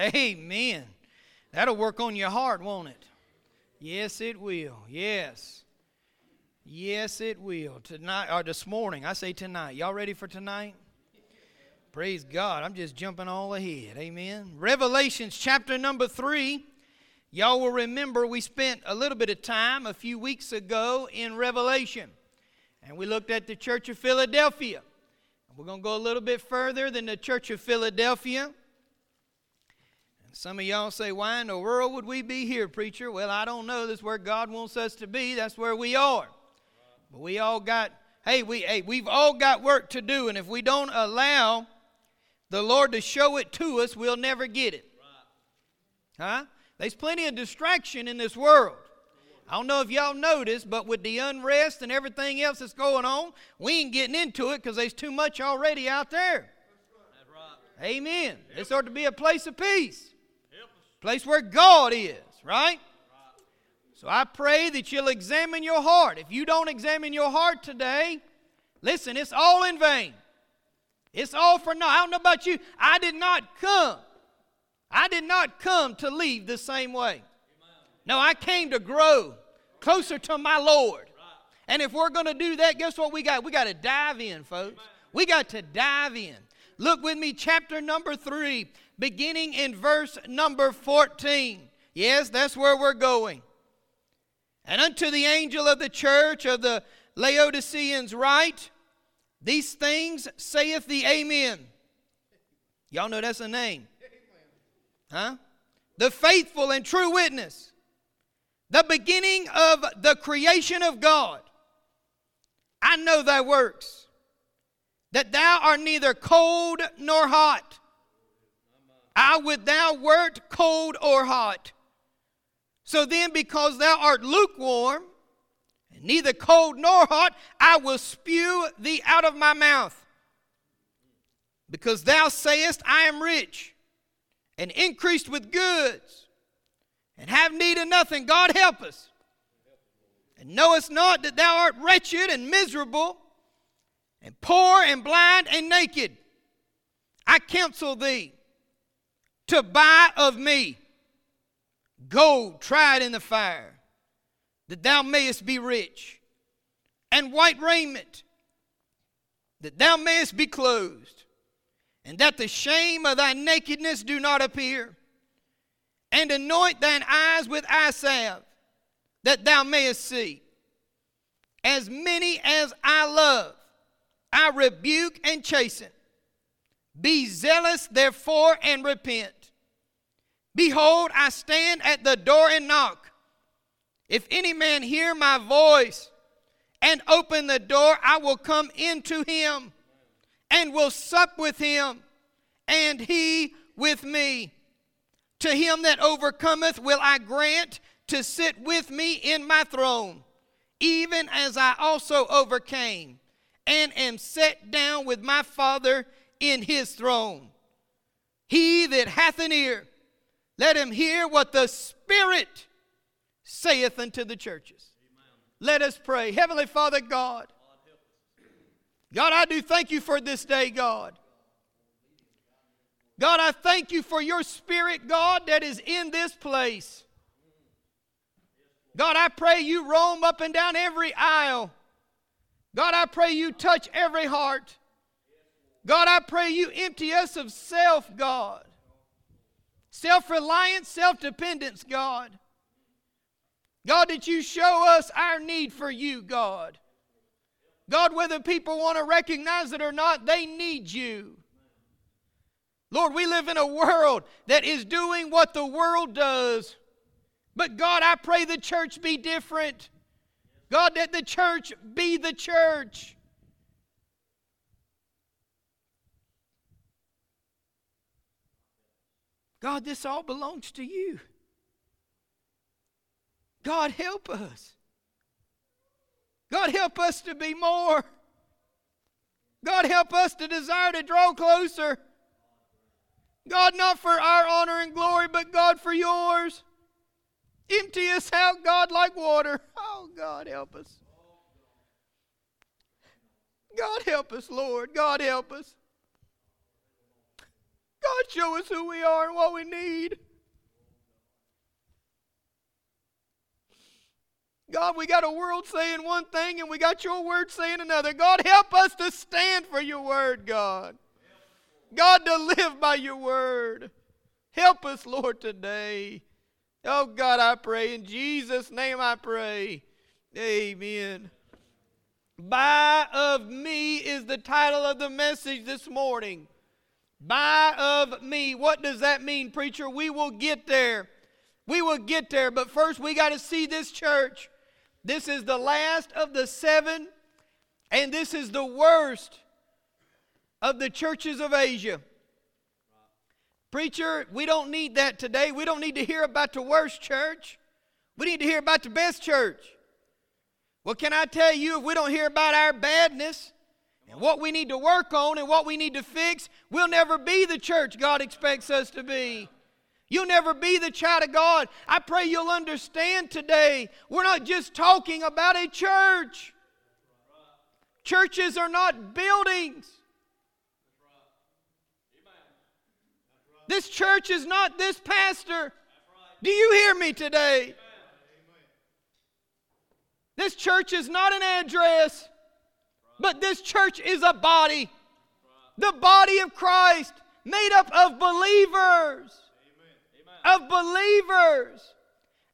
Amen. That'll work on your heart, won't it? Yes, it will. Yes. Yes, it will. Tonight or this morning. I say tonight. Y'all ready for tonight? Praise God. I'm just jumping all ahead. Amen. Revelations chapter number 3. Y'all will remember we spent a little bit of time a few weeks ago in Revelation. And we looked at the church of Philadelphia. We're going to go a little bit further than the church of Philadelphia. Some of y'all say, Why in the world would we be here, preacher? Well, I don't know. That's where God wants us to be. That's where we are. But we all got, hey, we, hey, we've all got work to do. And if we don't allow the Lord to show it to us, we'll never get it. Huh? There's plenty of distraction in this world. I don't know if y'all noticed, but with the unrest and everything else that's going on, we ain't getting into it because there's too much already out there. Amen. This ought to be a place of peace, place where God is, right? So I pray that you'll examine your heart. If you don't examine your heart today, listen, it's all in vain. It's all for naught. I don't know about you. I did not come I did not come to leave the same way. No, I came to grow closer to my Lord. And if we're going to do that, guess what we got? We got to dive in, folks. We got to dive in. Look with me, chapter number 3, beginning in verse number 14. Yes, that's where we're going. And unto the angel of the church of the Laodiceans write, These things saith the Amen. Y'all know that's a name. Huh? The faithful and true witness. The beginning of the creation of God. I know thy works, that thou art neither cold nor hot. I would thou wert cold or hot. So then, because thou art lukewarm, neither cold nor hot, I will spew thee out of my mouth. Because thou sayest, I am rich and increased with goods and have need of nothing. God help us. And knowest not that thou art wretched and miserable and poor and blind and naked. I counsel thee to buy of me gold tried in the fire, that thou mayest be rich, and white raiment, that thou mayest be clothed and that the shame of thy nakedness do not appear. And anoint thine eyes with eye salve, that thou mayest see. As many as I love, I rebuke and chasten. Be zealous, therefore, and repent. Behold, I stand at the door and knock. If any man hear my voice and open the door, I will come into him and will sup with him, and he with me. To him that overcometh will I grant to sit with me in my throne, even as I also overcame, and am set down with my Father in his throne. He that hath an ear, let him hear what the Spirit saith unto the churches. Amen. Let us pray. Heavenly Father God, God, I do thank you for this day, God. God, I thank you for your spirit, God, that is in this place. God, I pray you roam up and down every aisle. God, I pray you touch every heart. God, I pray you empty us of self, God. Self reliance, self dependence, God. God, that you show us our need for you, God. God, whether people want to recognize it or not, they need you. Lord, we live in a world that is doing what the world does. But God, I pray the church be different. God, that the church be the church. God, this all belongs to you. God, help us. God, help us to be more. God, help us to desire to draw closer. God, not for our honor and glory, but God, for yours. Empty us out, God, like water. Oh, God, help us. God, help us, Lord. God, help us. God, show us who we are and what we need. God, we got a world saying one thing and we got your word saying another. God, help us to stand for your word, God. God, to live by your word. Help us, Lord, today. Oh, God, I pray. In Jesus' name I pray. Amen. Buy of me is the title of the message this morning. Buy of me. What does that mean, preacher? We will get there. We will get there. But first, we got to see this church. This is the last of the seven, and this is the worst of the churches of Asia. Preacher, we don't need that today. We don't need to hear about the worst church. We need to hear about the best church. Well, can I tell you, if we don't hear about our badness and what we need to work on and what we need to fix, we'll never be the church God expects us to be. You'll never be the child of God. I pray you'll understand today. We're not just talking about a church. Churches are not buildings. This church is not this pastor. Do you hear me today? This church is not an address, but this church is a body. The body of Christ, made up of believers. Of believers.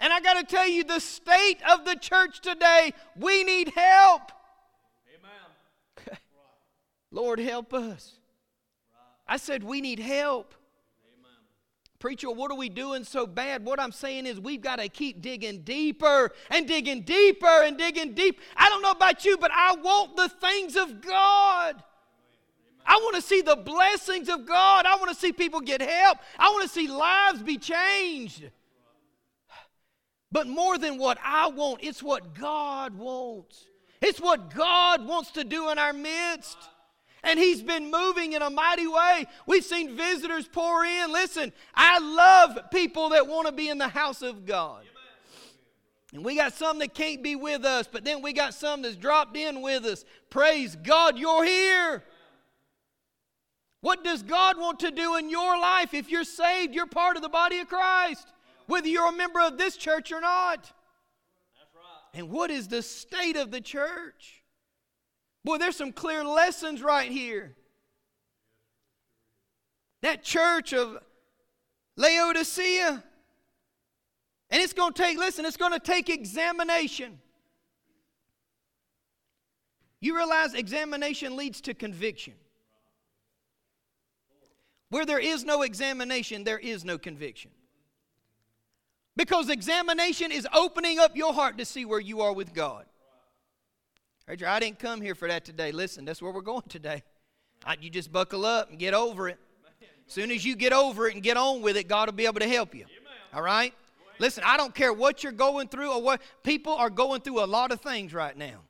And I got to tell you, the state of the church today, we need help. Amen. Lord, help us. I said, we need help. Preacher, what are we doing so bad? What I'm saying is we've got to keep digging deeper and digging deeper and digging deep. I don't know about you, but I want the things of God. I want to see the blessings of God. I want to see people get help. I want to see lives be changed. But more than what I want, it's what God wants. It's what God wants to do in our midst and He's been moving in a mighty way. We've seen visitors pour in. Listen, I love people that want to be in the house of God. And we got some that can't be with us, but then we got some that's dropped in with us. Praise God, you're here. What does God want to do in your life? If you're saved, you're part of the body of Christ, whether you're a member of this church or not. And what is the state of the church? Boy, there's some clear lessons right here. That church of Laodicea. And it's going to take, listen, it's going to take examination. You realize examination leads to conviction. Where there is no examination, there is no conviction. Because examination is opening up your heart to see where you are with God. Rachel, I didn't come here for that today. Listen, that's where we're going today. You just buckle up and get over it. As soon as you get over it and get on with it, God will be able to help you. All right? Listen, I don't care what you're going through or what people are going through a lot of things right now.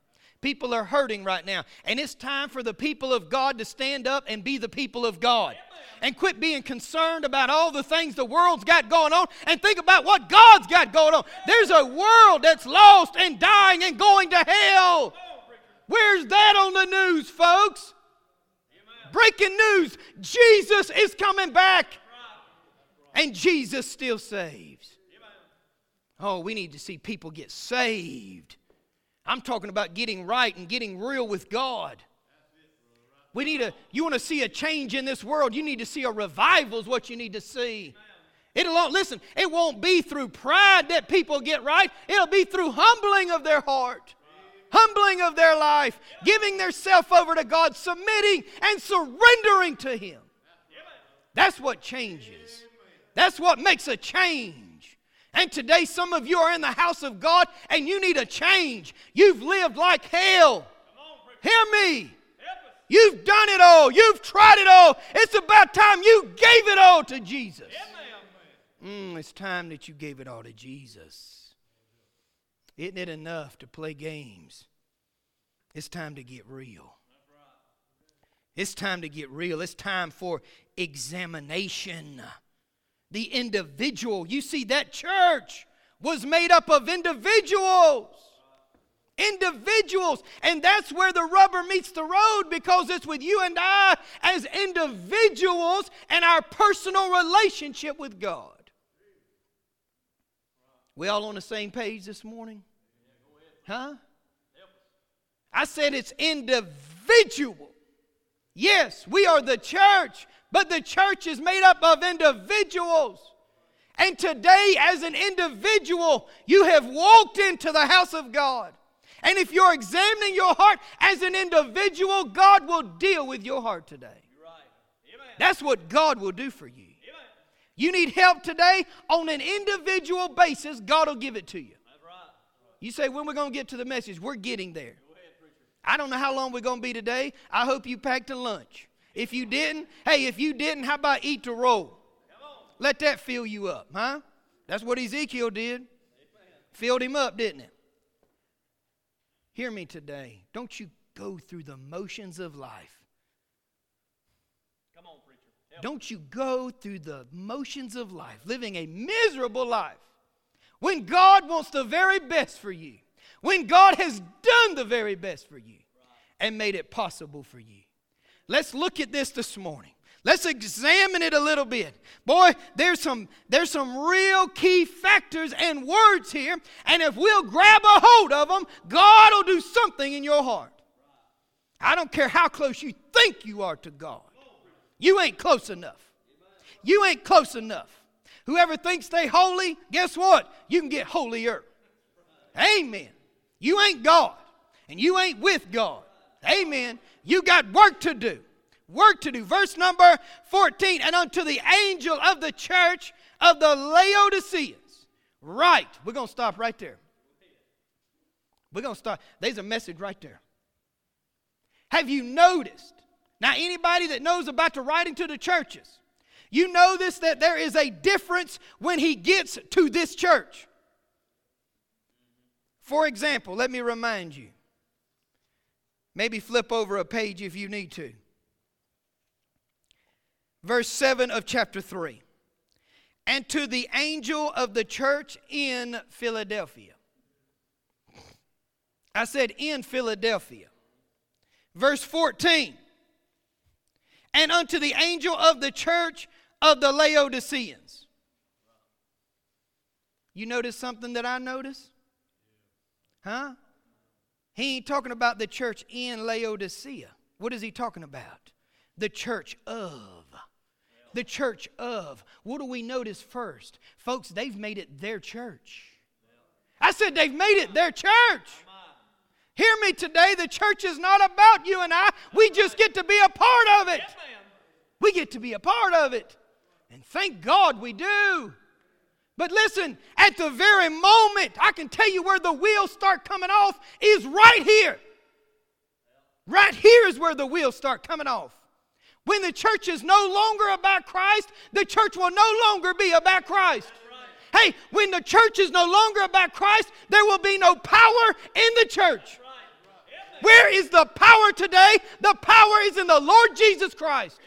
People are hurting right now. And it's time for the people of God to stand up and be the people of God. And quit being concerned about all the things the world's got going on and think about what God's got going on. There's a world that's lost and dying and going to hell. Where's that on the news, folks? Amen. Breaking news Jesus is coming back. And Jesus still saves. Oh, we need to see people get saved. I'm talking about getting right and getting real with God. We need a, you want to see a change in this world, you need to see a revival, is what you need to see. It'll, listen, it won't be through pride that people get right, it'll be through humbling of their heart humbling of their life, giving their self over to God, submitting and surrendering to Him. That's what changes. That's what makes a change. And today, some of you are in the house of God and you need a change. You've lived like hell. Hear me. You've done it all. You've tried it all. It's about time you gave it all to Jesus. Mm, it's time that you gave it all to Jesus. Isn't it enough to play games? It's time to get real. It's time to get real. It's time for examination. The individual, you see, that church was made up of individuals. Individuals. And that's where the rubber meets the road because it's with you and I as individuals and our personal relationship with God. We all on the same page this morning? Huh? I said it's individual. Yes, we are the church, but the church is made up of individuals. And today, as an individual, you have walked into the house of God. And if you're examining your heart as an individual, God will deal with your heart today. That's what God will do for you. You need help today on an individual basis, God will give it to you. You say, when we're going to get to the message, we're getting there. I don't know how long we're going to be today. I hope you packed a lunch. If you didn't, hey, if you didn't, how about eat the roll? Let that fill you up, huh? That's what Ezekiel did. Filled him up, didn't it? Hear me today. Don't you go through the motions of life. Come on, preacher. Help. Don't you go through the motions of life, living a miserable life, when God wants the very best for you, when God has done the very best for you and made it possible for you. Let's look at this this morning. Let's examine it a little bit. Boy, there's some there's some real key factors and words here, and if we'll grab a hold of them, God will do something in your heart. I don't care how close you think you are to God. You ain't close enough. You ain't close enough. Whoever thinks they holy, guess what? You can get holier. Amen. You ain't God, and you ain't with God. Amen. You got work to do work to do. Verse number 14, and unto the angel of the church of the Laodiceans. Right. We're going to stop right there. We're going to stop. There's a message right there. Have you noticed? Now, anybody that knows about the writing to the churches, you know this that there is a difference when he gets to this church. For example, let me remind you. Maybe flip over a page if you need to verse 7 of chapter 3. And to the angel of the church in Philadelphia. I said in Philadelphia. Verse 14. And unto the angel of the church of the Laodiceans. You notice something that I notice? Huh? He ain't talking about the church in Laodicea. What is he talking about? The church of the church of. What do we notice first? Folks, they've made it their church. I said they've made it their church. Hear me today. The church is not about you and I. We just get to be a part of it. We get to be a part of it. And thank God we do. But listen, at the very moment, I can tell you where the wheels start coming off is right here. Right here is where the wheels start coming off. When the church is no longer about Christ, the church will no longer be about Christ. Hey, when the church is no longer about Christ, there will be no power in the church. Where is the power today? The power is in the Lord Jesus Christ.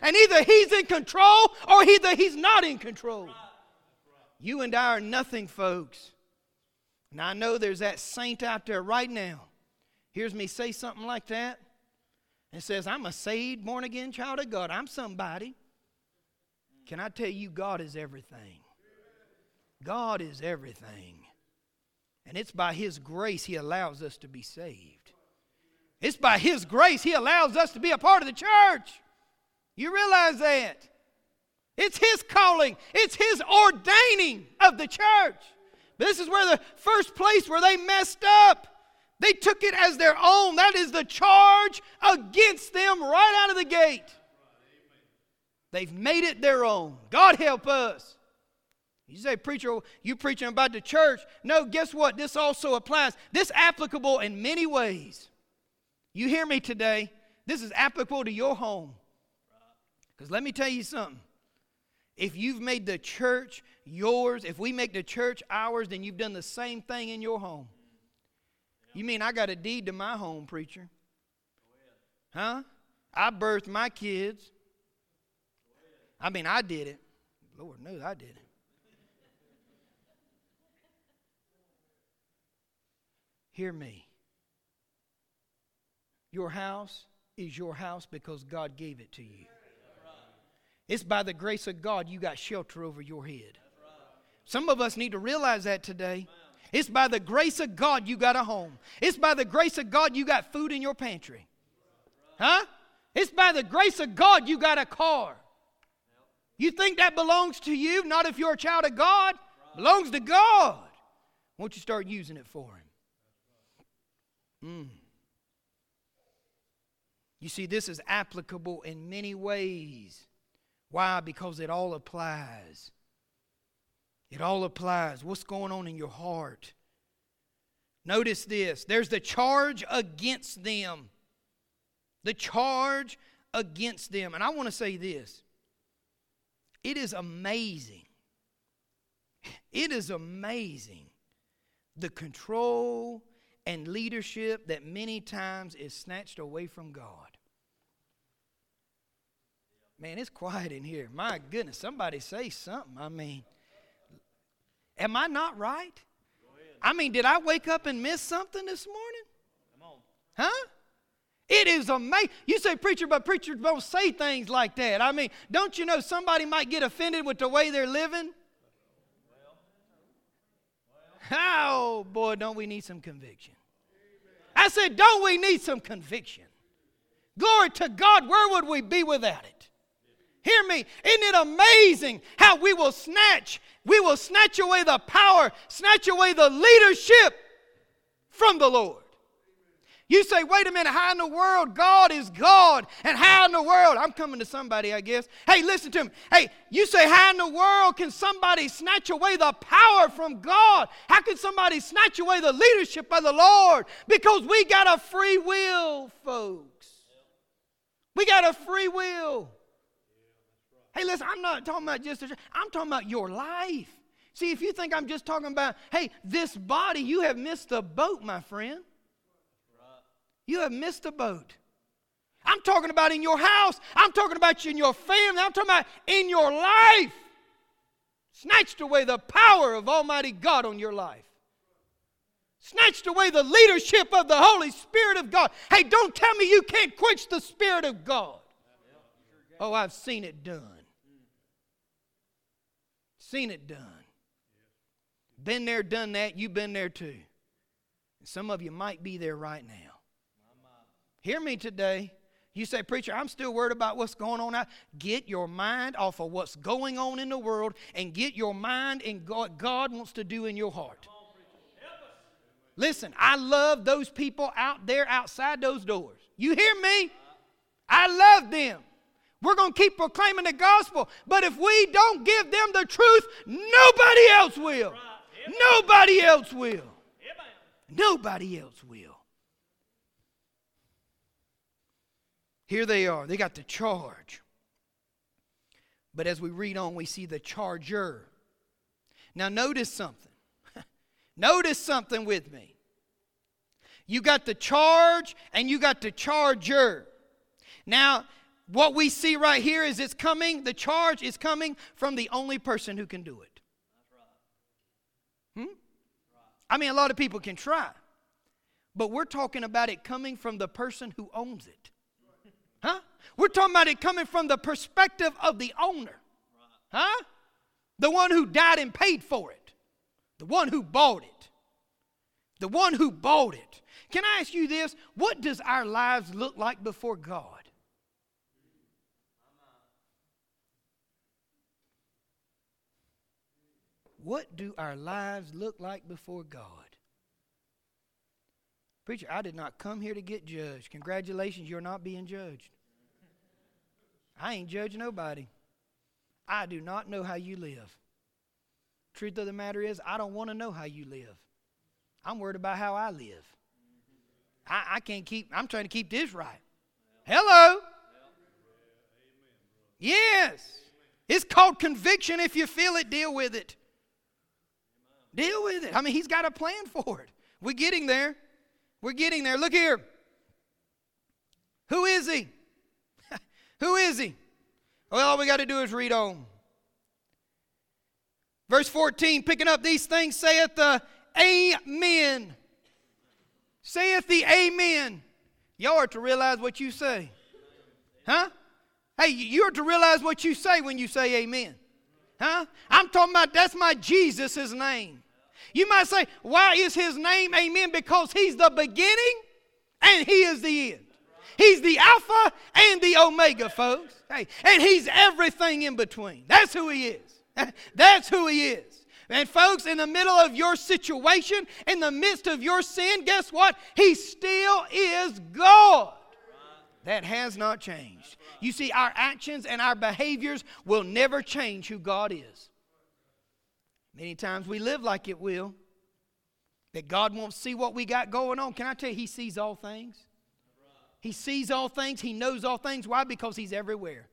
And either He's in control or either He's not in control. You and I are nothing, folks. And I know there's that saint out there right now. Hears me say something like that and says, I'm a saved, born again child of God. I'm somebody. Can I tell you, God is everything? God is everything. And it's by His grace He allows us to be saved. It's by His grace He allows us to be a part of the church. You realize that? It's His calling, it's His ordaining of the church. This is where the first place where they messed up. They took it as their own. That is the charge against them right out of the gate. They've made it their own. God help us. You say, preacher, you preaching about the church. No, guess what? This also applies. This applicable in many ways. You hear me today? This is applicable to your home. Because let me tell you something. If you've made the church yours, if we make the church ours, then you've done the same thing in your home. You mean I got a deed to my home, preacher? Huh? I birthed my kids. I mean, I did it. Lord knows I did it. Hear me. Your house is your house because God gave it to you. It's by the grace of God you got shelter over your head. Some of us need to realize that today. It's by the grace of God you got a home. It's by the grace of God you got food in your pantry. Huh? It's by the grace of God you got a car. You think that belongs to you? Not if you're a child of God. It belongs to God. Won't you start using it for Him? Mm. You see, this is applicable in many ways. Why? Because it all applies. It all applies. What's going on in your heart? Notice this there's the charge against them. The charge against them. And I want to say this it is amazing. It is amazing the control and leadership that many times is snatched away from God. Man, it's quiet in here. My goodness, somebody say something. I mean, am I not right? I mean, did I wake up and miss something this morning? Come on. Huh? It is amazing. You say preacher, but preachers don't say things like that. I mean, don't you know somebody might get offended with the way they're living? Well, Oh, boy, don't we need some conviction? I said, don't we need some conviction? Glory to God, where would we be without it? Hear me. Isn't it amazing how we will snatch, we will snatch away the power, snatch away the leadership from the Lord? You say, wait a minute, how in the world? God is God. And how in the world? I'm coming to somebody, I guess. Hey, listen to me. Hey, you say, how in the world can somebody snatch away the power from God? How can somebody snatch away the leadership of the Lord? Because we got a free will, folks. We got a free will. Hey, listen, I'm not talking about just, i I'm talking about your life. See, if you think I'm just talking about, hey, this body, you have missed the boat, my friend. You have missed a boat. I'm talking about in your house. I'm talking about you in your family. I'm talking about in your life. Snatched away the power of Almighty God on your life. Snatched away the leadership of the Holy Spirit of God. Hey, don't tell me you can't quench the Spirit of God. Oh, I've seen it done. Seen it done. Been there, done that. You've been there too. some of you might be there right now. Hear me today. You say, Preacher, I'm still worried about what's going on out. Get your mind off of what's going on in the world and get your mind in what God wants to do in your heart. Listen, I love those people out there outside those doors. You hear me? I love them. We're going to keep proclaiming the gospel, but if we don't give them the truth, nobody else will. Nobody else will. Nobody else will. Here they are. They got the charge. But as we read on, we see the charger. Now, notice something. notice something with me. You got the charge and you got the charger. Now, what we see right here is it's coming, the charge is coming from the only person who can do it. Hmm? I mean, a lot of people can try, but we're talking about it coming from the person who owns it. Huh? We're talking about it coming from the perspective of the owner. Huh? The one who died and paid for it. The one who bought it. The one who bought it. Can I ask you this? What does our lives look like before God? What do our lives look like before God? Preacher, I did not come here to get judged. Congratulations, you're not being judged. I ain't judging nobody. I do not know how you live. Truth of the matter is, I don't want to know how you live. I'm worried about how I live. I, I can't keep, I'm trying to keep this right. Hello? Yes. It's called conviction. If you feel it, deal with it. Deal with it. I mean, he's got a plan for it. We're getting there. We're getting there. Look here. Who is he? Who is he? Well, all we got to do is read on. Verse 14, picking up these things, saith the Amen. Saith the Amen. Y'all are to realize what you say. Huh? Hey, you are to realize what you say when you say Amen. Huh? I'm talking about that's my Jesus' name. You might say, why is his name amen? Because he's the beginning and he is the end. He's the Alpha and the Omega, folks. Hey, and he's everything in between. That's who he is. That's who he is. And folks, in the middle of your situation, in the midst of your sin, guess what? He still is God. That has not changed. You see, our actions and our behaviors will never change who God is. Many times we live like it will. That God won't see what we got going on. Can I tell you, He sees all things? He sees all things. He knows all things. Why? Because He's everywhere.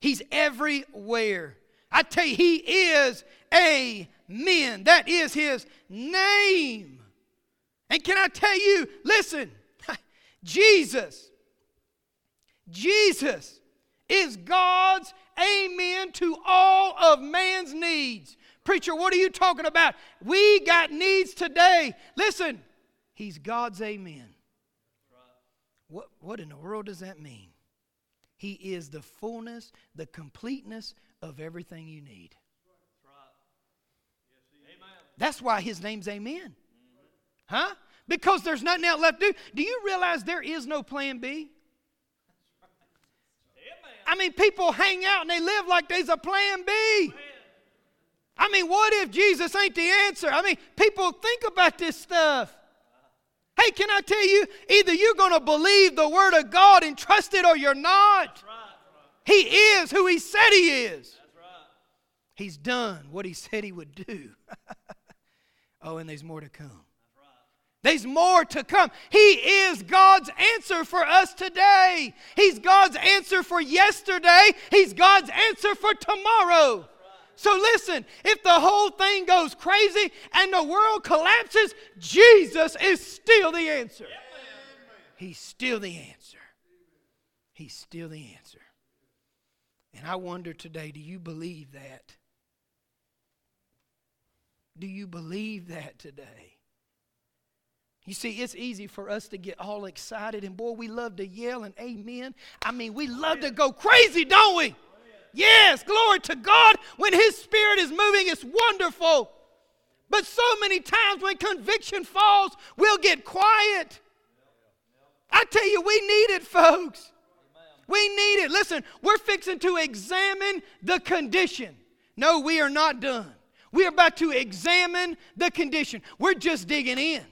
He's everywhere. I tell you, He is Amen. That is His name. And can I tell you, listen, Jesus, Jesus is God's amen to all of man's needs. Preacher, what are you talking about? We got needs today. Listen, He's God's amen. What, what in the world does that mean? He is the fullness, the completeness of everything you need. That's why his name's Amen. Huh? Because there's nothing else left to do. Do you realize there is no plan B? I mean, people hang out and they live like there's a plan B. I mean, what if Jesus ain't the answer? I mean, people think about this stuff. Hey, can I tell you, either you're going to believe the Word of God and trust it or you're not. He is who He said He is. He's done what He said He would do. oh, and there's more to come. There's more to come. He is God's answer for us today. He's God's answer for yesterday. He's God's answer for tomorrow. So listen, if the whole thing goes crazy and the world collapses, Jesus is still the answer. He's still the answer. He's still the answer. And I wonder today do you believe that? Do you believe that today? You see, it's easy for us to get all excited, and boy, we love to yell and amen. I mean, we love to go crazy, don't we? Yes, glory to God. When His Spirit is moving, it's wonderful. But so many times when conviction falls, we'll get quiet. I tell you, we need it, folks. We need it. Listen, we're fixing to examine the condition. No, we are not done. We're about to examine the condition. We're just digging in.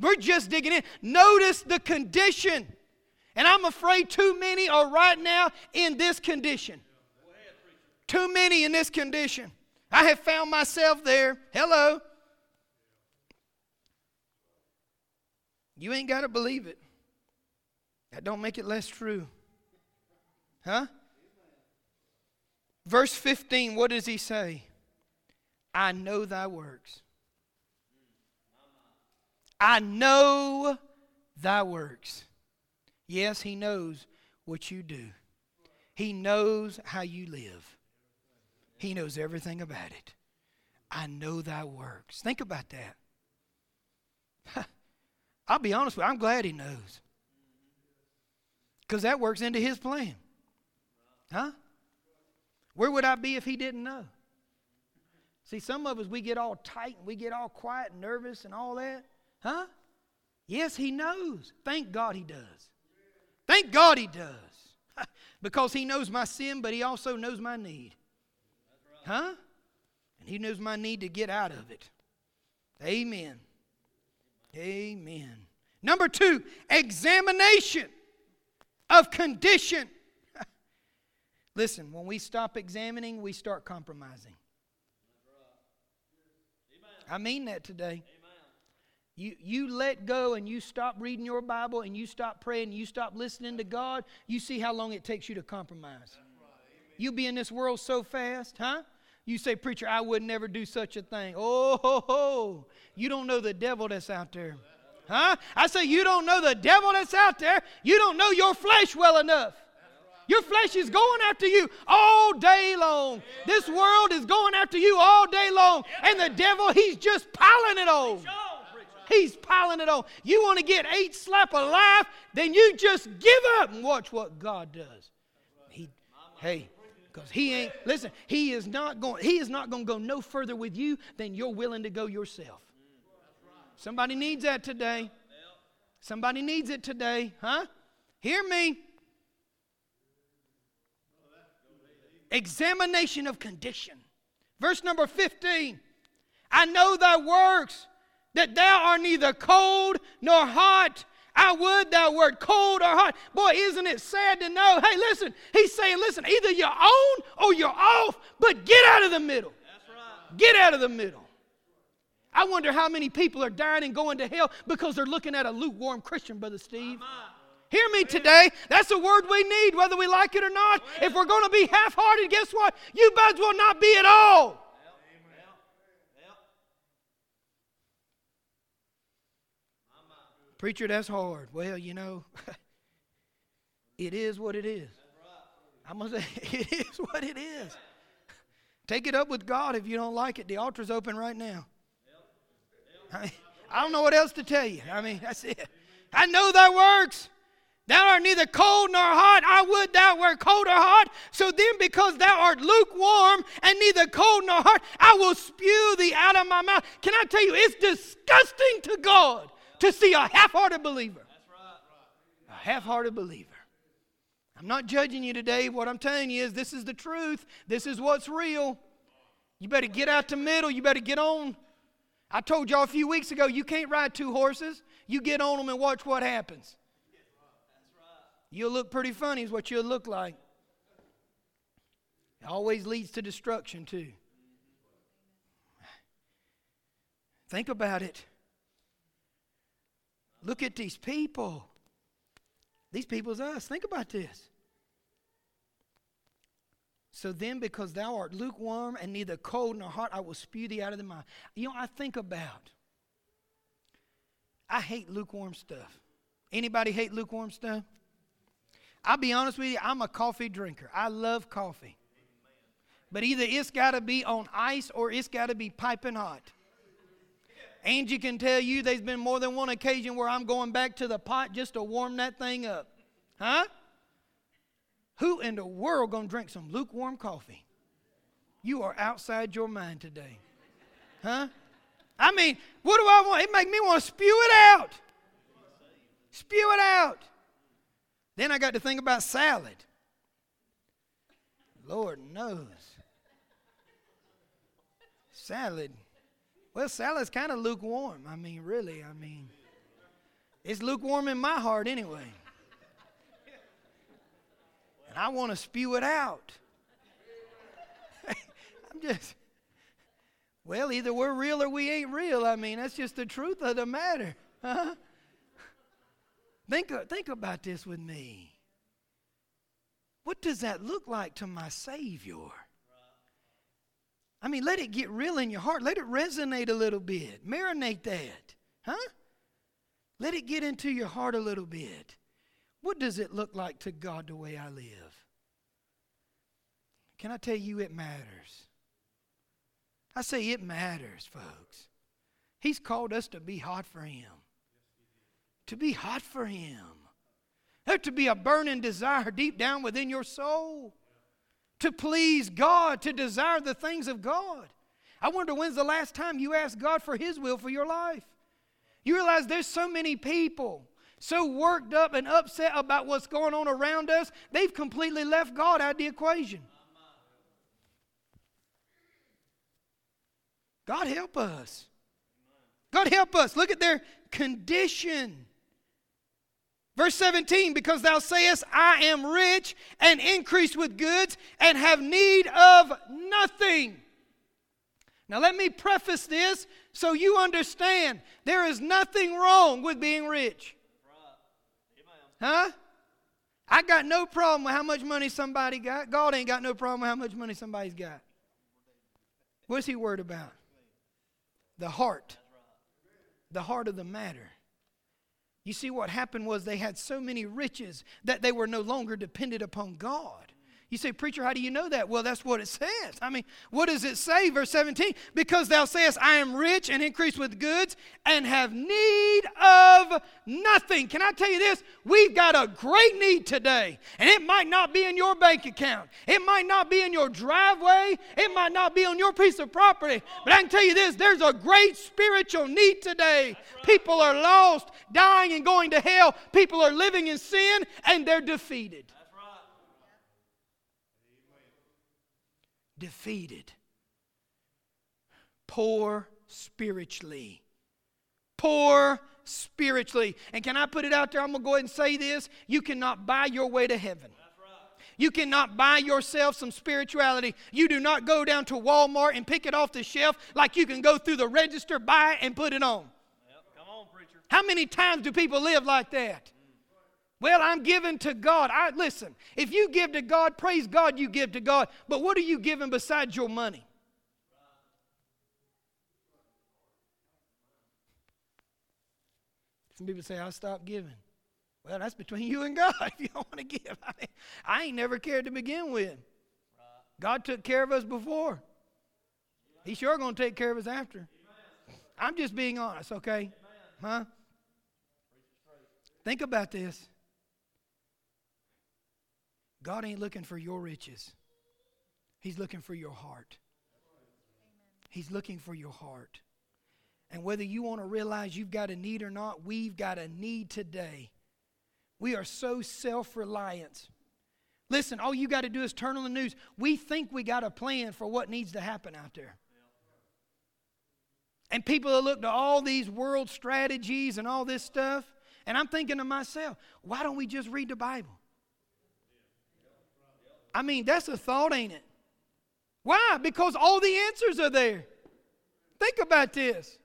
We're just digging in. Notice the condition. And I'm afraid too many are right now in this condition. Too many in this condition. I have found myself there. Hello. You ain't got to believe it. That don't make it less true. Huh? Verse 15, what does he say? I know thy works. I know thy works. Yes, he knows what you do. He knows how you live. He knows everything about it. I know thy works. Think about that. I'll be honest with you, I'm glad he knows. Because that works into his plan. Huh? Where would I be if he didn't know? See, some of us, we get all tight and we get all quiet and nervous and all that. Huh? Yes, he knows. Thank God he does. Thank God he does. because he knows my sin, but he also knows my need. Huh? And He knows my need to get out of it. Amen. Amen. Number two, examination of condition. Listen, when we stop examining, we start compromising. I mean that today. You, you let go and you stop reading your Bible and you stop praying and you stop listening to God, you see how long it takes you to compromise. You'll be in this world so fast, huh? You say, Preacher, I would never do such a thing. Oh, ho, ho. you don't know the devil that's out there. Huh? I say, You don't know the devil that's out there. You don't know your flesh well enough. Your flesh is going after you all day long. This world is going after you all day long. And the devil, he's just piling it on. He's piling it on. You want to get eight slap of life, then you just give up and watch what God does. He, hey, Because he ain't, listen, he is not going, he is not going to go no further with you than you're willing to go yourself. Somebody needs that today. Somebody needs it today, huh? Hear me. Examination of condition. Verse number 15. I know thy works, that thou art neither cold nor hot. I would thou wert cold or hot. Boy, isn't it sad to know? Hey, listen, he's saying, listen, either you're on or you're off, but get out of the middle. Right. Get out of the middle. I wonder how many people are dying and going to hell because they're looking at a lukewarm Christian, Brother Steve. Hear me today. That's a word we need, whether we like it or not. If we're going to be half hearted, guess what? You buds will not be at all. Preacher, that's hard. Well, you know, it is what it is. I'm going to say, it is what it is. Take it up with God if you don't like it. The altar's open right now. I, mean, I don't know what else to tell you. I mean, that's it. I know thy works. Thou art neither cold nor hot. I would thou were cold or hot. So then, because thou art lukewarm and neither cold nor hot, I will spew thee out of my mouth. Can I tell you, it's disgusting to God to see a half hearted believer. A half hearted believer. I'm not judging you today. What I'm telling you is this is the truth. This is what's real. You better get out the middle. You better get on. I told y'all a few weeks ago you can't ride two horses. You get on them and watch what happens. You'll look pretty funny, is what you'll look like. It always leads to destruction, too. Think about it. Look at these people. These people's us. Think about this. So then, because thou art lukewarm and neither cold nor hot, I will spew thee out of the mouth. You know, I think about. I hate lukewarm stuff. Anybody hate lukewarm stuff? I'll be honest with you, I'm a coffee drinker. I love coffee. But either it's got to be on ice or it's got to be piping hot. Angie can tell you there's been more than one occasion where I'm going back to the pot just to warm that thing up. Huh? Who in the world gonna drink some lukewarm coffee? You are outside your mind today. Huh? I mean, what do I want? It make me want to spew it out. Spew it out. Then I got to think about salad. Lord knows. Salad well, salad's kind of lukewarm. I mean, really, I mean, it's lukewarm in my heart anyway. And I want to spew it out. I'm just, well, either we're real or we ain't real. I mean, that's just the truth of the matter. Huh? Think, think about this with me. What does that look like to my Savior? I mean, let it get real in your heart. Let it resonate a little bit. Marinate that. Huh? Let it get into your heart a little bit. What does it look like to God the way I live? Can I tell you it matters? I say it matters, folks. He's called us to be hot for Him. To be hot for Him. There to be a burning desire deep down within your soul to please God, to desire the things of God. I wonder when's the last time you asked God for His will for your life? You realize there's so many people so worked up and upset about what's going on around us, they've completely left God out of the equation. God help us. God help us. Look at their condition. Verse 17, because thou sayest, I am rich and increased with goods and have need of nothing. Now, let me preface this so you understand there is nothing wrong with being rich. Huh? I got no problem with how much money somebody got. God ain't got no problem with how much money somebody's got. What's he worried about? The heart. The heart of the matter. You see, what happened was they had so many riches that they were no longer dependent upon God. You say, Preacher, how do you know that? Well, that's what it says. I mean, what does it say, verse 17? Because thou sayest, I am rich and increase with goods and have need of nothing. Can I tell you this? We've got a great need today. And it might not be in your bank account, it might not be in your driveway, it might not be on your piece of property. But I can tell you this there's a great spiritual need today. People are lost, dying, and going to hell. People are living in sin, and they're defeated. Defeated, poor spiritually. Poor spiritually. And can I put it out there? I'm going to go ahead and say this. You cannot buy your way to heaven. You cannot buy yourself some spirituality. You do not go down to Walmart and pick it off the shelf like you can go through the register, buy it, and put it on. Yep. Come on, preacher. How many times do people live like that? Well, I'm giving to God. I listen. If you give to God, praise God you give to God. But what are you giving besides your money? Some people say, I'll stop giving. Well, that's between you and God if you don't want to give. I, mean, I ain't never cared to begin with. God took care of us before. He's sure going to take care of us after. I'm just being honest, okay? Huh? Think about this. God ain't looking for your riches, He's looking for your heart. He's looking for your heart. And whether you want to realize you've got a need or not, we've got a need today. We are so self reliant. Listen, all you got to do is turn on the news. We think we got a plan for what needs to happen out there. And people have looked at all these world strategies and all this stuff. And I'm thinking to myself, why don't we just read the Bible? I mean, that's a thought, ain't it? Why? Because all the answers are there. Think about this.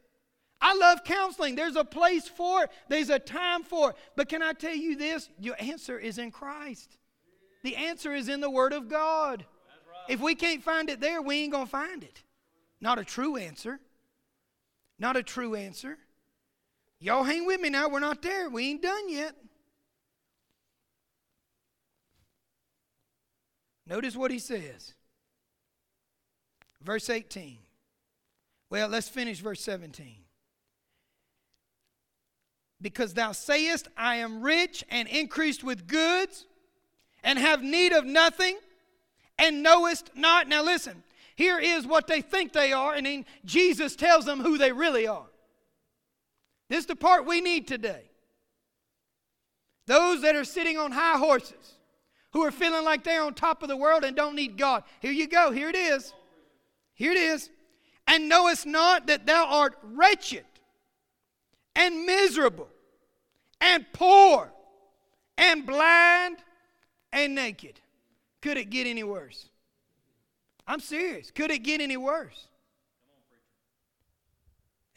I love counseling. There's a place for it, there's a time for it. But can I tell you this? Your answer is in Christ. The answer is in the Word of God. If we can't find it there, we ain't going to find it. Not a true answer. Not a true answer. Y'all hang with me now. We're not there. We ain't done yet. Notice what he says. Verse 18. Well, let's finish verse 17. Because thou sayest, I am rich and increased with goods, and have need of nothing, and knowest not. Now listen, here is what they think they are, and then Jesus tells them who they really are. This is the part we need today. Those that are sitting on high horses who are feeling like they're on top of the world and don't need God. Here you go. Here it is. Here it is. And knowest not that thou art wretched and miserable and poor and blind and naked. Could it get any worse? I'm serious. Could it get any worse?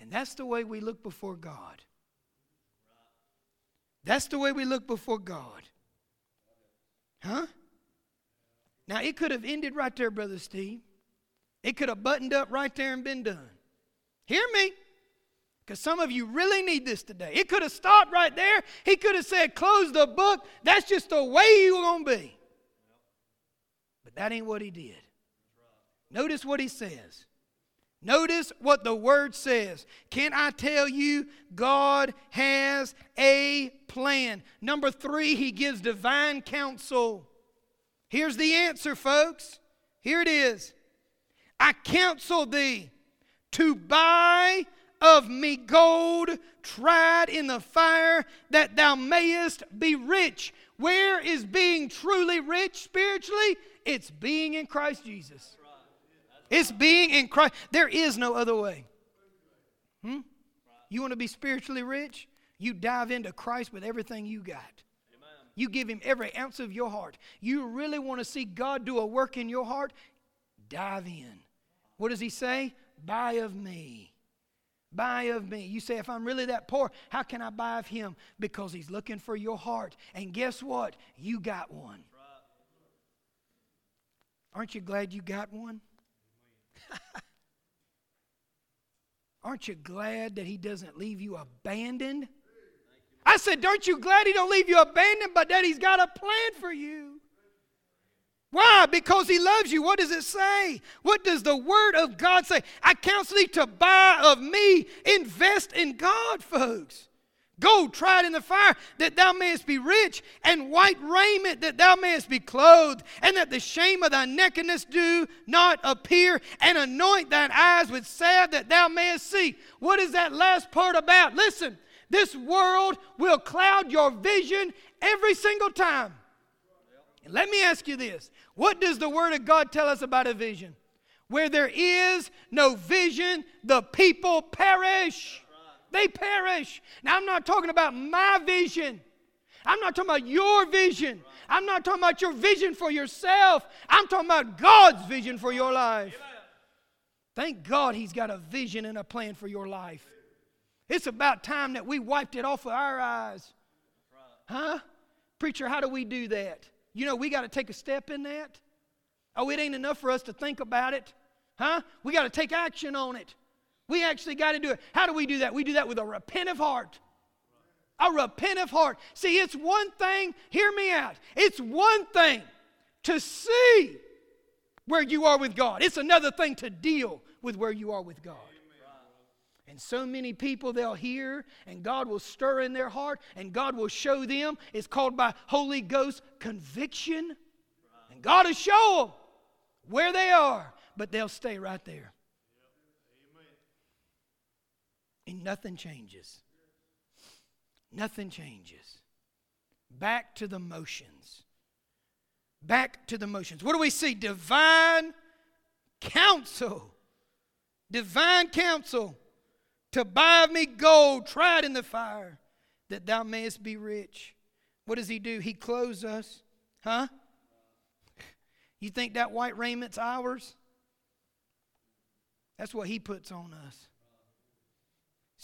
And that's the way we look before God. That's the way we look before God. Huh? Now, it could have ended right there, Brother Steve. It could have buttoned up right there and been done. Hear me? Because some of you really need this today. It could have stopped right there. He could have said, close the book. That's just the way you're going to be. But that ain't what he did. Notice what he says. Notice what the word says. Can I tell you, God has a plan? Number three, he gives divine counsel. Here's the answer, folks. Here it is I counsel thee to buy of me gold tried in the fire, that thou mayest be rich. Where is being truly rich spiritually? It's being in Christ Jesus. It's being in Christ. There is no other way. Hmm? You want to be spiritually rich? You dive into Christ with everything you got. You give Him every ounce of your heart. You really want to see God do a work in your heart? Dive in. What does He say? Buy of me. Buy of me. You say, if I'm really that poor, how can I buy of Him? Because He's looking for your heart. And guess what? You got one. Aren't you glad you got one? Aren't you glad that he doesn't leave you abandoned? I said, Aren't you glad he don't leave you abandoned, but that he's got a plan for you? Why? Because he loves you. What does it say? What does the word of God say? I counsel thee to buy of me. Invest in God, folks. Gold tried in the fire, that thou mayest be rich, and white raiment, that thou mayest be clothed, and that the shame of thy nakedness do not appear, and anoint thine eyes with salve, that thou mayest see. What is that last part about? Listen, this world will cloud your vision every single time. And let me ask you this what does the Word of God tell us about a vision? Where there is no vision, the people perish. They perish. Now, I'm not talking about my vision. I'm not talking about your vision. I'm not talking about your vision for yourself. I'm talking about God's vision for your life. Thank God He's got a vision and a plan for your life. It's about time that we wiped it off of our eyes. Huh? Preacher, how do we do that? You know, we got to take a step in that. Oh, it ain't enough for us to think about it. Huh? We got to take action on it. We actually got to do it. How do we do that? We do that with a repentant heart. A repentant heart. See, it's one thing, hear me out. It's one thing to see where you are with God, it's another thing to deal with where you are with God. And so many people they'll hear, and God will stir in their heart, and God will show them. It's called by Holy Ghost conviction. And God will show them where they are, but they'll stay right there. And nothing changes. Nothing changes. Back to the motions. Back to the motions. What do we see? Divine counsel. Divine counsel to buy me gold tried in the fire, that thou mayest be rich. What does he do? He clothes us. Huh? You think that white raiment's ours? That's what he puts on us.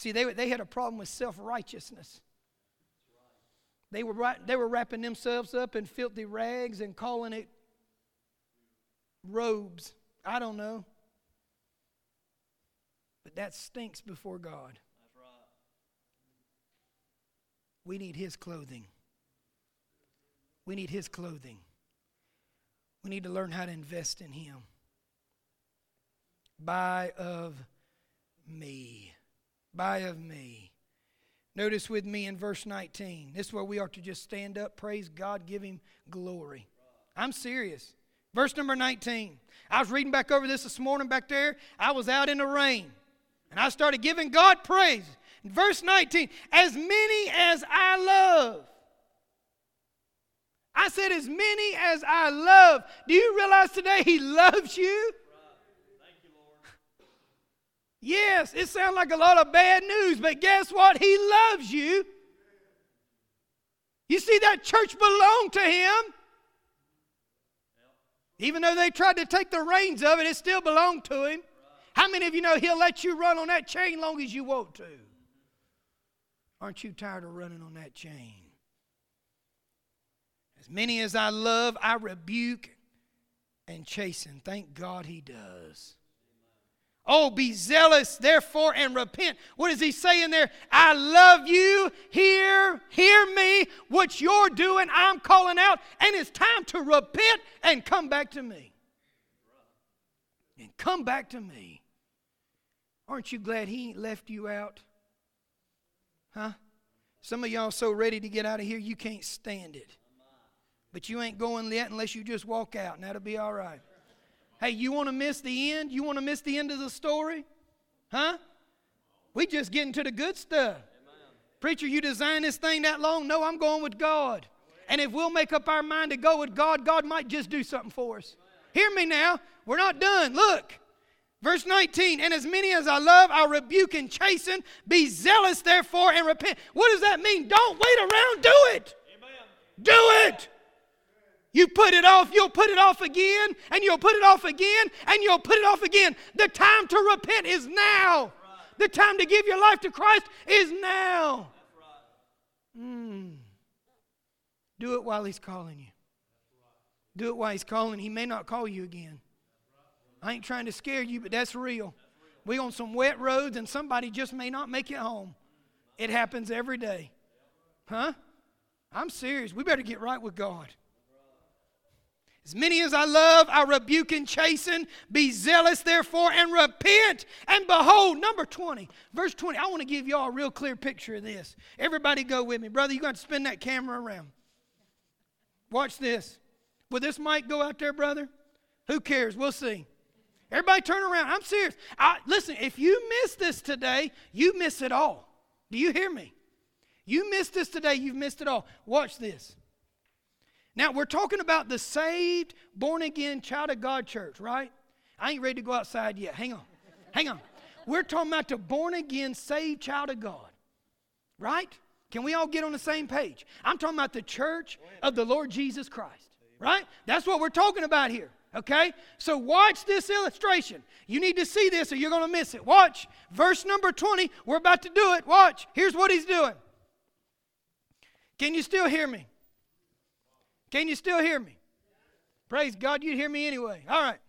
See, they, they had a problem with self righteousness. They were, they were wrapping themselves up in filthy rags and calling it robes. I don't know. But that stinks before God. We need His clothing. We need His clothing. We need to learn how to invest in Him. Buy of me. Buy of me. Notice with me in verse 19. This is where we are to just stand up, praise God, give Him glory. I'm serious. Verse number 19. I was reading back over this this morning back there. I was out in the rain. And I started giving God praise. Verse 19, as many as I love. I said, as many as I love. Do you realize today He loves you? Yes, it sounds like a lot of bad news, but guess what? He loves you. You see, that church belonged to him. Even though they tried to take the reins of it, it still belonged to him. How many of you know He'll let you run on that chain long as you want to? Aren't you tired of running on that chain? As many as I love, I rebuke and chasten. Thank God He does. Oh, be zealous, therefore, and repent. What is he saying there? I love you. Hear, hear me. What you're doing, I'm calling out, and it's time to repent and come back to me. And come back to me. Aren't you glad he ain't left you out? Huh? Some of y'all so ready to get out of here you can't stand it. But you ain't going yet unless you just walk out, and that'll be all right. Hey, you want to miss the end? You want to miss the end of the story? Huh? We just getting to the good stuff. Preacher, you designed this thing that long? No, I'm going with God. And if we'll make up our mind to go with God, God might just do something for us. Hear me now. We're not done. Look. Verse 19, and as many as I love, I rebuke and chasten. Be zealous, therefore, and repent. What does that mean? Don't wait around, do it. Amen. Do it. You put it off, you'll put it off again, and you'll put it off again, and you'll put it off again. The time to repent is now. The time to give your life to Christ is now. Mm. Do it while He's calling you. Do it while He's calling. He may not call you again. I ain't trying to scare you, but that's real. We on some wet roads and somebody just may not make it home. It happens every day. Huh? I'm serious. We better get right with God. As many as I love, I rebuke and chasten. Be zealous, therefore, and repent. And behold, number 20, verse 20. I want to give y'all a real clear picture of this. Everybody go with me. Brother, you're going to spin that camera around. Watch this. Will this mic go out there, brother? Who cares? We'll see. Everybody turn around. I'm serious. I, listen, if you miss this today, you miss it all. Do you hear me? You missed this today, you've missed it all. Watch this. Now, we're talking about the saved, born again, child of God church, right? I ain't ready to go outside yet. Hang on. Hang on. We're talking about the born again, saved child of God, right? Can we all get on the same page? I'm talking about the church of the Lord Jesus Christ, right? That's what we're talking about here, okay? So watch this illustration. You need to see this or you're going to miss it. Watch. Verse number 20. We're about to do it. Watch. Here's what he's doing. Can you still hear me? Can you still hear me? Praise God, you hear me anyway. All right.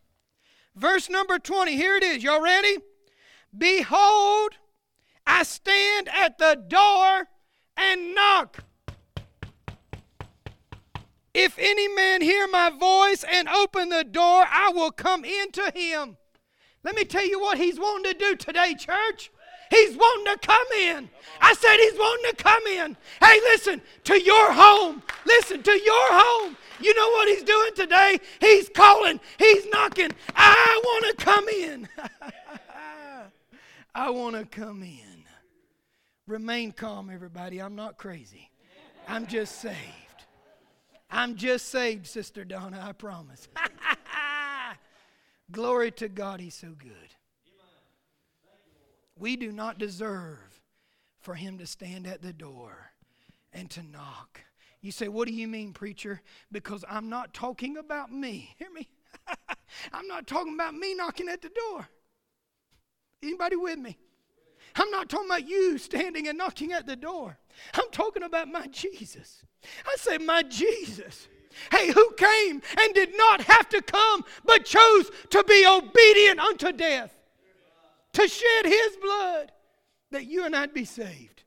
Verse number 20, here it is. Y'all ready? Behold, I stand at the door and knock. If any man hear my voice and open the door, I will come into him. Let me tell you what he's wanting to do today, church. He's wanting to come in. I said he's wanting to come in. Hey, listen, to your home. Listen, to your home. You know what he's doing today? He's calling, he's knocking. I want to come in. I want to come in. Remain calm, everybody. I'm not crazy. I'm just saved. I'm just saved, Sister Donna, I promise. Glory to God, He's so good. We do not deserve for him to stand at the door and to knock. You say, What do you mean, preacher? Because I'm not talking about me. Hear me? I'm not talking about me knocking at the door. Anybody with me? I'm not talking about you standing and knocking at the door. I'm talking about my Jesus. I say, My Jesus. Hey, who came and did not have to come, but chose to be obedient unto death? To shed his blood that you and I'd be saved.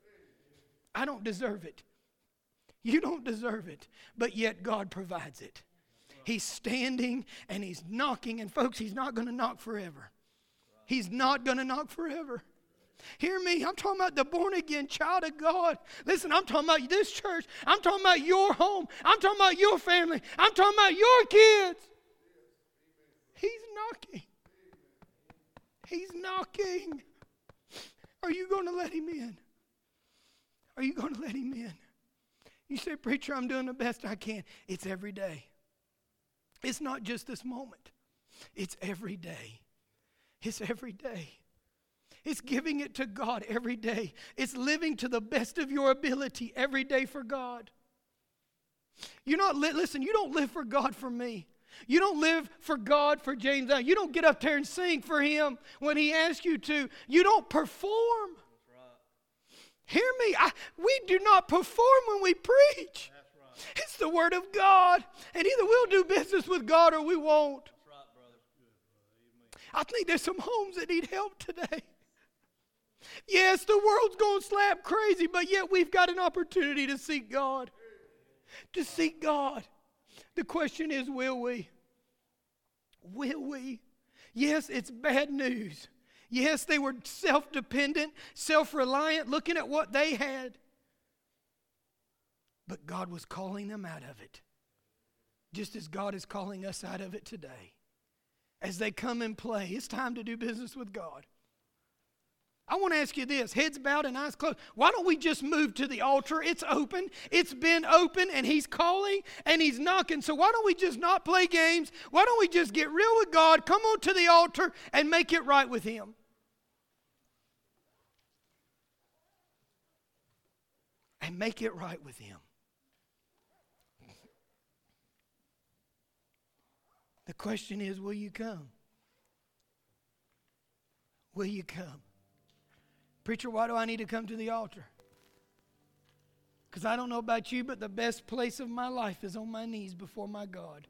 I don't deserve it. You don't deserve it, but yet God provides it. He's standing and he's knocking, and folks, he's not going to knock forever. He's not going to knock forever. Hear me, I'm talking about the born again child of God. Listen, I'm talking about this church. I'm talking about your home. I'm talking about your family. I'm talking about your kids. He's knocking. He's knocking. Are you going to let him in? Are you going to let him in? You say, Preacher, I'm doing the best I can. It's every day. It's not just this moment, it's every day. It's every day. It's giving it to God every day. It's living to the best of your ability every day for God. You're not, li- listen, you don't live for God for me. You don't live for God for James. You don't get up there and sing for him when he asks you to. You don't perform. Hear me. I, we do not perform when we preach. Right. It's the word of God. And either we'll do business with God or we won't. Right, I think there's some homes that need help today. Yes, the world's going slap crazy, but yet we've got an opportunity to seek God. To seek God. The question is will we? Will we? Yes, it's bad news. Yes, they were self dependent, self reliant, looking at what they had. But God was calling them out of it, just as God is calling us out of it today. As they come and play, it's time to do business with God. I want to ask you this heads bowed and eyes closed. Why don't we just move to the altar? It's open, it's been open, and He's calling and He's knocking. So why don't we just not play games? Why don't we just get real with God, come on to the altar, and make it right with Him? And make it right with Him. The question is will you come? Will you come? Preacher, why do I need to come to the altar? Because I don't know about you, but the best place of my life is on my knees before my God.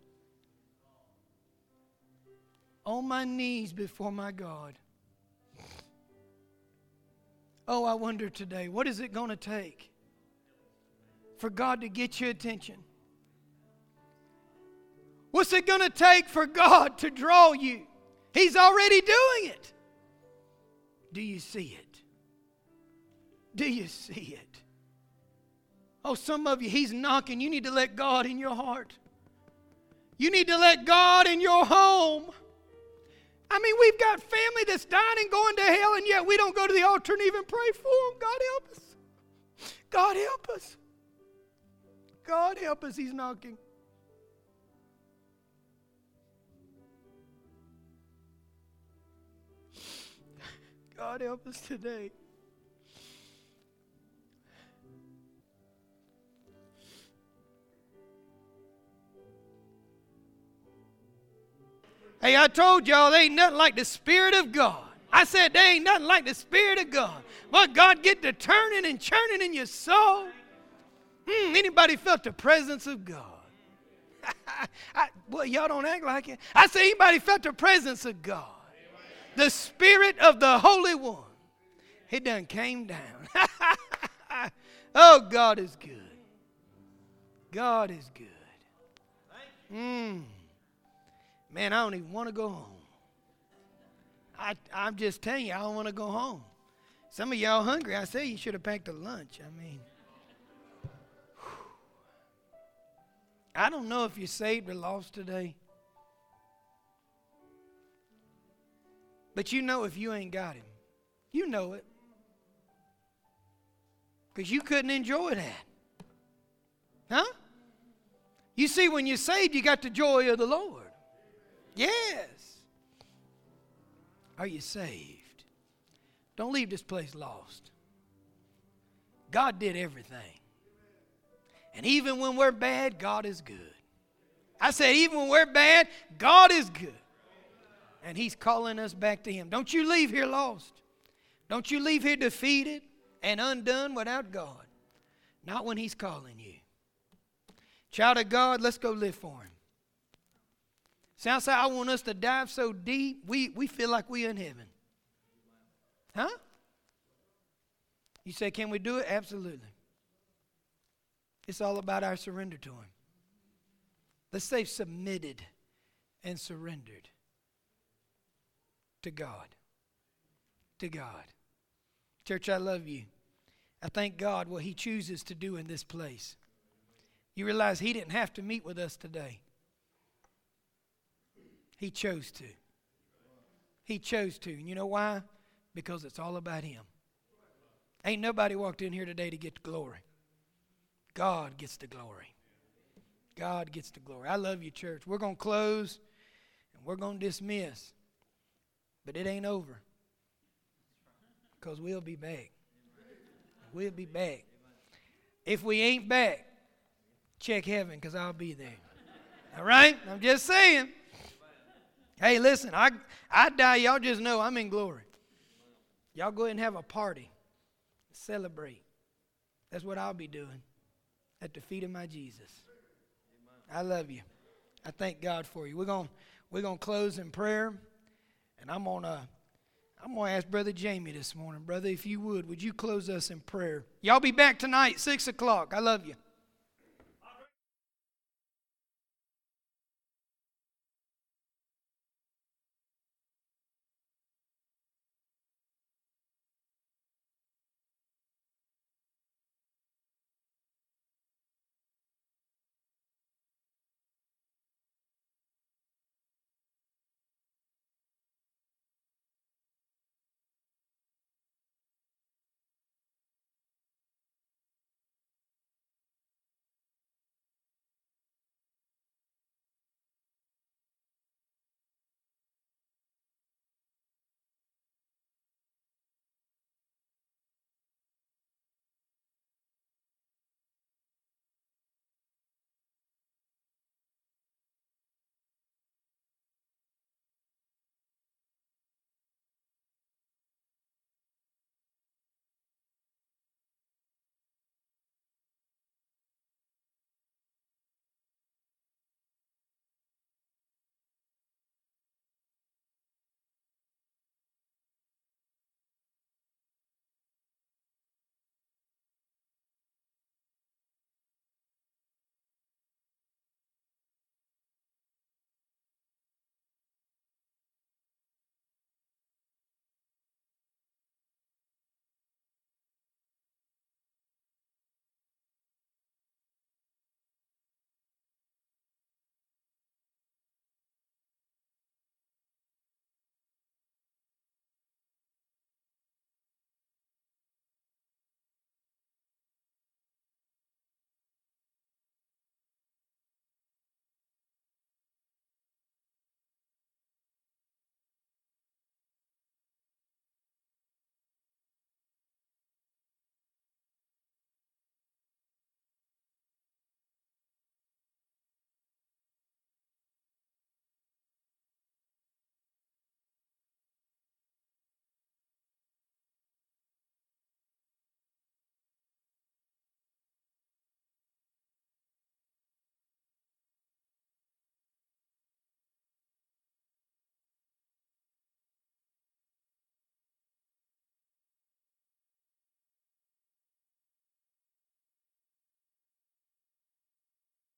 On my knees before my God. Oh, I wonder today, what is it going to take for God to get your attention? What's it going to take for God to draw you? He's already doing it. Do you see it? Do you see it? Oh, some of you, He's knocking. You need to let God in your heart. You need to let God in your home. I mean, we've got family that's dying and going to hell, and yet we don't go to the altar and even pray for them. God help us. God help us. God help us. He's knocking. God help us today. Hey, I told y'all there ain't nothing like the Spirit of God. I said there ain't nothing like the Spirit of God. But God get to turning and churning in your soul. Hmm, anybody felt the presence of God? I, well, y'all don't act like it. I say anybody felt the presence of God? The Spirit of the Holy One. He done came down. oh, God is good. God is good. Mm. Man, I don't even want to go home. I, I'm just telling you, I don't want to go home. Some of y'all hungry. I say you should have packed a lunch. I mean, I don't know if you're saved or lost today. But you know if you ain't got him. You know it. Because you couldn't enjoy that. Huh? You see, when you're saved, you got the joy of the Lord. Yes. Are you saved? Don't leave this place lost. God did everything. And even when we're bad, God is good. I said, even when we're bad, God is good. And He's calling us back to Him. Don't you leave here lost. Don't you leave here defeated and undone without God. Not when He's calling you. Child of God, let's go live for Him. Sounds like I want us to dive so deep, we, we feel like we're in heaven. Huh? You say, can we do it? Absolutely. It's all about our surrender to Him. Let's say submitted and surrendered to God. To God. Church, I love you. I thank God what He chooses to do in this place. You realize He didn't have to meet with us today, He chose to. He chose to. And you know why? Because it's all about Him. Ain't nobody walked in here today to get the glory. God gets the glory. God gets the glory. I love you, church. We're going to close and we're going to dismiss. But it ain't over. Because we'll be back. We'll be back. If we ain't back, check heaven because I'll be there. All right? I'm just saying. Hey, listen, I, I die, y'all just know I'm in glory. Y'all go ahead and have a party. Celebrate. That's what I'll be doing at the feet of my Jesus. I love you. I thank God for you. We're going we're to close in prayer and I'm going to I'm going to ask Brother Jamie this morning. Brother, if you would, would you close us in prayer? Y'all be back tonight, 6 o'clock. I love you.